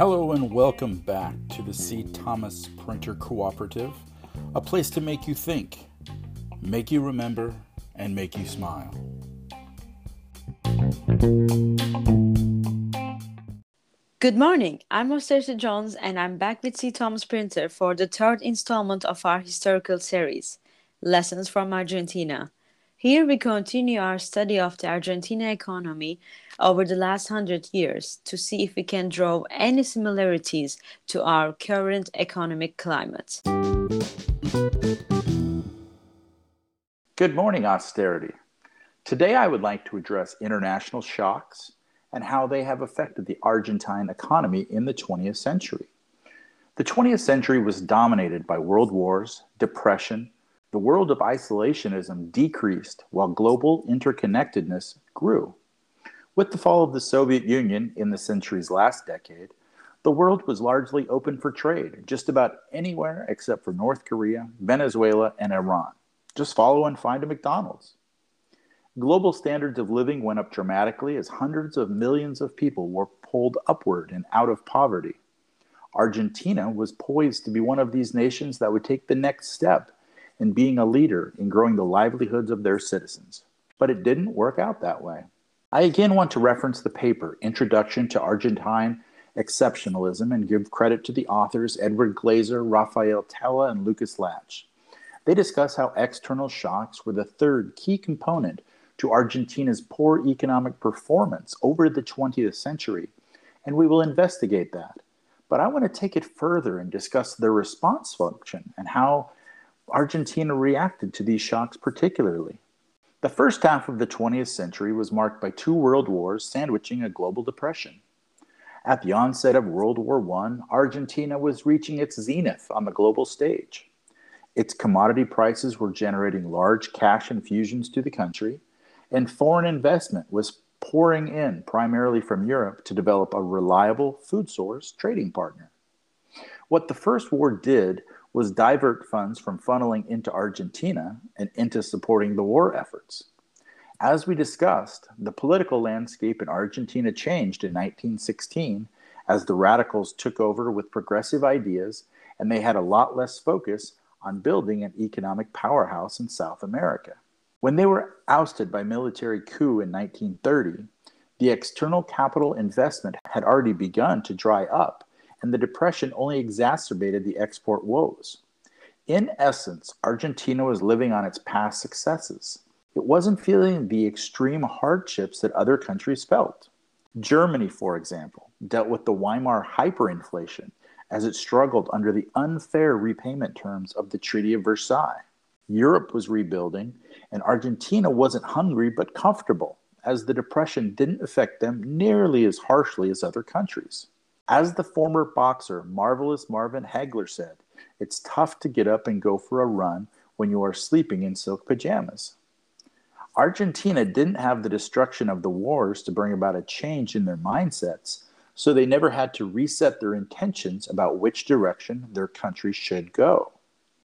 Hello and welcome back to the C. Thomas Printer Cooperative, a place to make you think, make you remember, and make you smile. Good morning. I'm Osterta Jones, and I'm back with C. Thomas Printer for the third installment of our historical series, Lessons from Argentina. Here we continue our study of the Argentina economy over the last hundred years to see if we can draw any similarities to our current economic climate. Good morning, austerity. Today I would like to address international shocks and how they have affected the Argentine economy in the 20th century. The 20th century was dominated by world wars, depression, the world of isolationism decreased while global interconnectedness grew. With the fall of the Soviet Union in the century's last decade, the world was largely open for trade, just about anywhere except for North Korea, Venezuela, and Iran. Just follow and find a McDonald's. Global standards of living went up dramatically as hundreds of millions of people were pulled upward and out of poverty. Argentina was poised to be one of these nations that would take the next step and being a leader in growing the livelihoods of their citizens. But it didn't work out that way. I again want to reference the paper, Introduction to Argentine Exceptionalism, and give credit to the authors Edward Glaeser, Rafael Tella, and Lucas Llach. They discuss how external shocks were the third key component to Argentina's poor economic performance over the 20th century, and we will investigate that. But I want to take it further and discuss their response function and how Argentina reacted to these shocks particularly. The first half of the 20th century was marked by two world wars sandwiching a global depression. At the onset of World War I, Argentina was reaching its zenith on the global stage. Its commodity prices were generating large cash infusions to the country, and foreign investment was pouring in primarily from Europe to develop a reliable food source trading partner. What the First War did was divert funds from funneling into Argentina and into supporting the war efforts. As we discussed, the political landscape in Argentina changed in 1916 as the radicals took over with progressive ideas and they had a lot less focus on building an economic powerhouse in South America. When they were ousted by military coup in 1930, the external capital investment had already begun to dry up and the Depression only exacerbated the export woes. In essence, Argentina was living on its past successes. It wasn't feeling the extreme hardships that other countries felt. Germany, for example, dealt with the Weimar hyperinflation as it struggled under the unfair repayment terms of the Treaty of Versailles. Europe was rebuilding, and Argentina wasn't hungry but comfortable, as the Depression didn't affect them nearly as harshly as other countries. As the former boxer Marvelous Marvin Hagler said, it's tough to get up and go for a run when you are sleeping in silk pajamas. Argentina didn't have the destruction of the wars to bring about a change in their mindsets, so they never had to reset their intentions about which direction their country should go.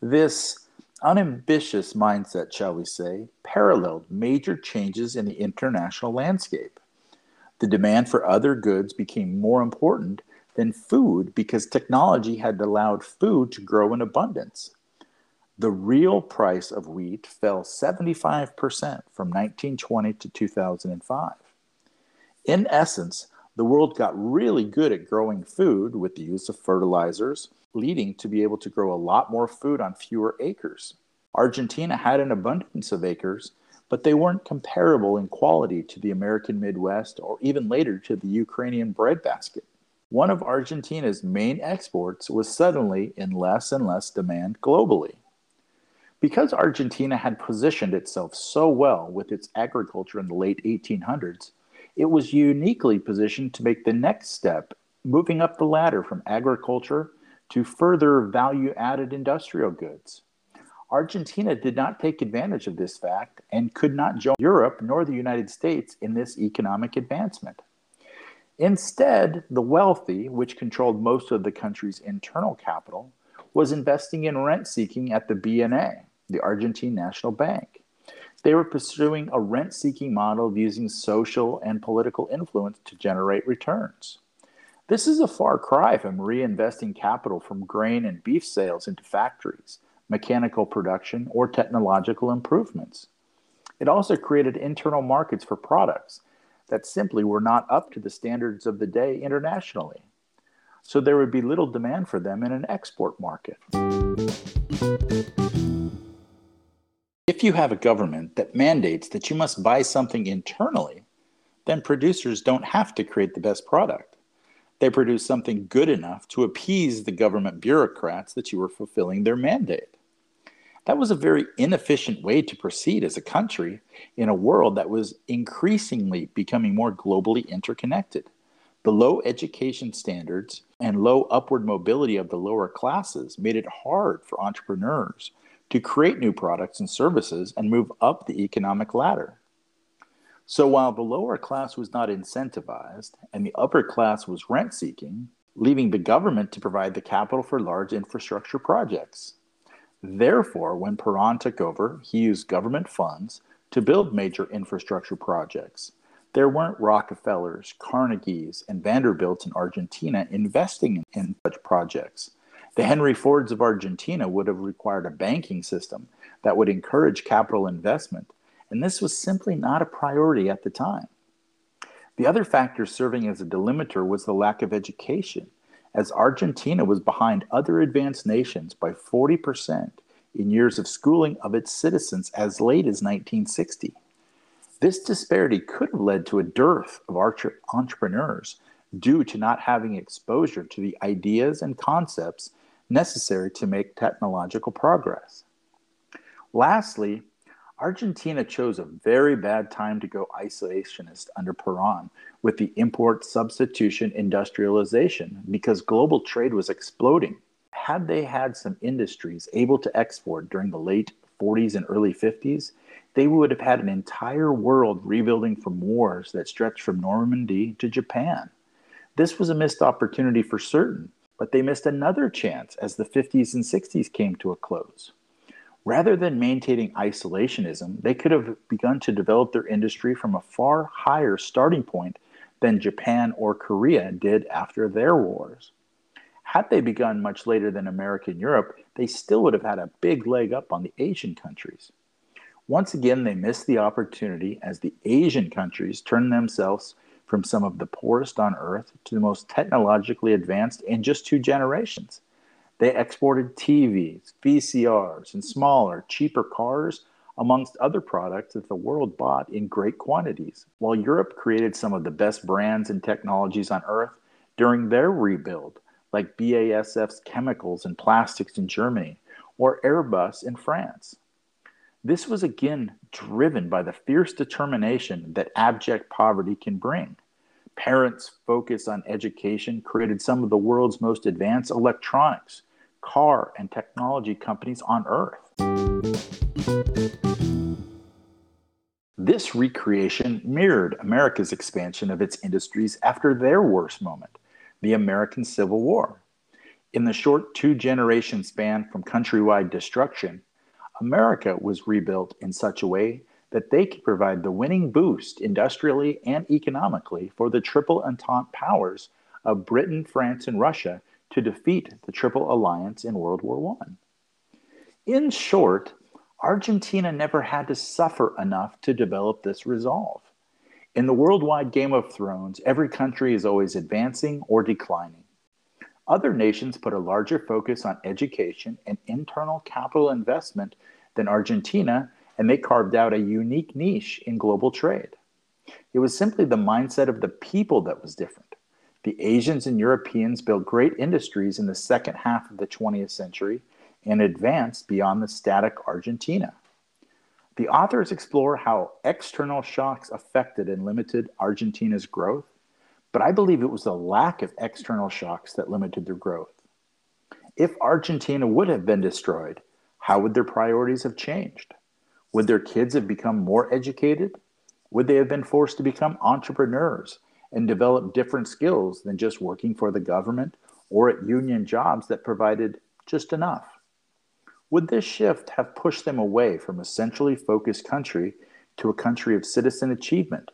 This unambitious mindset, shall we say, paralleled major changes in the international landscape. The demand for other goods became more important than food because technology had allowed food to grow in abundance. The real price of wheat fell 75% from 1920 to 2005. In essence, the world got really good at growing food with the use of fertilizers, leading to be able to grow a lot more food on fewer acres. Argentina had an abundance of acres, but they weren't comparable in quality to the American Midwest or even later to the Ukrainian breadbasket one of Argentina's main exports was suddenly in less and less demand globally. Because Argentina had positioned itself so well with its agriculture in the late 1800s, it was uniquely positioned to make the next step, moving up the ladder from agriculture to further value added industrial goods. Argentina did not take advantage of this fact and could not join Europe nor the United States in this economic advancement. Instead, the wealthy, which controlled most of the country's internal capital, was investing in rent seeking at the BNA, the Argentine National Bank. They were pursuing a rent seeking model of using social and political influence to generate returns. This is a far cry from reinvesting capital from grain and beef sales into factories, mechanical production, or technological improvements. It also created internal markets for products that simply were not up to the standards of the day internationally. So there would be little demand for them in an export market. If you have a government that mandates that you must buy something internally, then producers don't have to create the best product. They produce something good enough to appease the government bureaucrats that you are fulfilling their mandate. That was a very inefficient way to proceed as a country in a world that was increasingly becoming more globally interconnected. The low education standards and low upward mobility of the lower classes made it hard for entrepreneurs to create new products and services and move up the economic ladder. So while the lower class was not incentivized and the upper class was rent seeking, leaving the government to provide the capital for large infrastructure projects. Therefore, when Peron took over, he used government funds to build major infrastructure projects. There weren't Rockefellers, Carnegies, and Vanderbilts in Argentina investing in such projects. The Henry Fords of Argentina would have required a banking system that would encourage capital investment, and this was simply not a priority at the time. The other factor serving as a delimiter was the lack of education as Argentina was behind other advanced nations by 40% in years of schooling of its citizens as late as 1960. This disparity could have led to a dearth of archer entrepreneurs due to not having exposure to the ideas and concepts necessary to make technological progress. Lastly, Argentina chose a very bad time to go isolationist under Peron with the import substitution industrialization because global trade was exploding. Had they had some industries able to export during the late 40s and early 50s, they would have had an entire world rebuilding from wars that stretched from Normandy to Japan. This was a missed opportunity for certain, but they missed another chance as the 50s and 60s came to a close. Rather than maintaining isolationism, they could have begun to develop their industry from a far higher starting point than Japan or Korea did after their wars. Had they begun much later than America and Europe, they still would have had a big leg up on the Asian countries. Once again, they missed the opportunity as the Asian countries turned themselves from some of the poorest on earth to the most technologically advanced in just two generations. They exported TVs, VCRs, and smaller, cheaper cars, amongst other products that the world bought in great quantities. While Europe created some of the best brands and technologies on earth during their rebuild, like BASF's chemicals and plastics in Germany or Airbus in France. This was again driven by the fierce determination that abject poverty can bring. Parents' focus on education created some of the world's most advanced electronics, car, and technology companies on Earth. This recreation mirrored America's expansion of its industries after their worst moment, the American Civil War. In the short two generation span from countrywide destruction, America was rebuilt in such a way that they could provide the winning boost industrially and economically for the Triple Entente powers of Britain, France, and Russia to defeat the Triple Alliance in World War I. In short, Argentina never had to suffer enough to develop this resolve. In the worldwide Game of Thrones, every country is always advancing or declining. Other nations put a larger focus on education and internal capital investment than Argentina, and they carved out a unique niche in global trade. It was simply the mindset of the people that was different. The Asians and Europeans built great industries in the second half of the 20th century and advanced beyond the static Argentina. The authors explore how external shocks affected and limited Argentina's growth, but I believe it was the lack of external shocks that limited their growth. If Argentina would have been destroyed, how would their priorities have changed? Would their kids have become more educated? Would they have been forced to become entrepreneurs and develop different skills than just working for the government or at union jobs that provided just enough? Would this shift have pushed them away from a centrally focused country to a country of citizen achievement?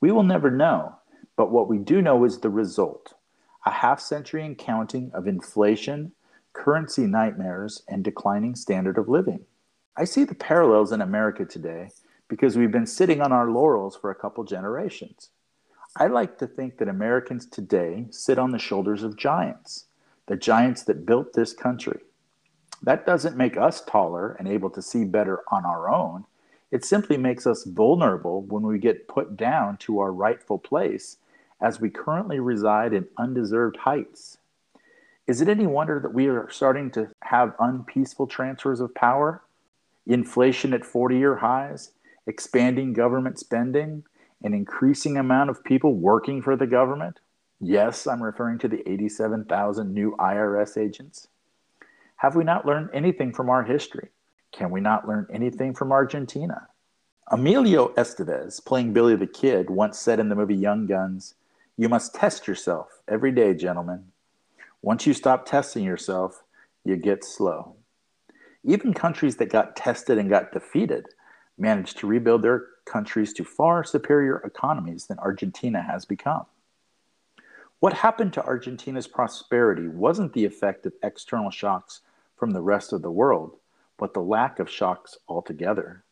We will never know, but what we do know is the result a half century and counting of inflation, currency nightmares, and declining standard of living. I see the parallels in America today because we've been sitting on our laurels for a couple generations. I like to think that Americans today sit on the shoulders of giants, the giants that built this country. That doesn't make us taller and able to see better on our own. It simply makes us vulnerable when we get put down to our rightful place as we currently reside in undeserved heights. Is it any wonder that we are starting to have unpeaceful transfers of power? Inflation at 40 year highs, expanding government spending, an increasing amount of people working for the government? Yes, I'm referring to the 87,000 new IRS agents. Have we not learned anything from our history? Can we not learn anything from Argentina? Emilio Estevez, playing Billy the Kid, once said in the movie Young Guns, You must test yourself every day, gentlemen. Once you stop testing yourself, you get slow. Even countries that got tested and got defeated managed to rebuild their countries to far superior economies than Argentina has become. What happened to Argentina's prosperity wasn't the effect of external shocks from the rest of the world, but the lack of shocks altogether.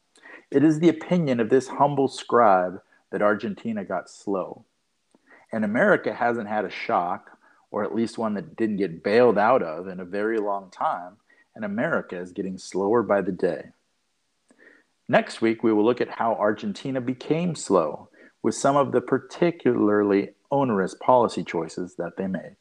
It is the opinion of this humble scribe that Argentina got slow. And America hasn't had a shock, or at least one that didn't get bailed out of, in a very long time, and America is getting slower by the day. Next week, we will look at how Argentina became slow with some of the particularly onerous policy choices that they made.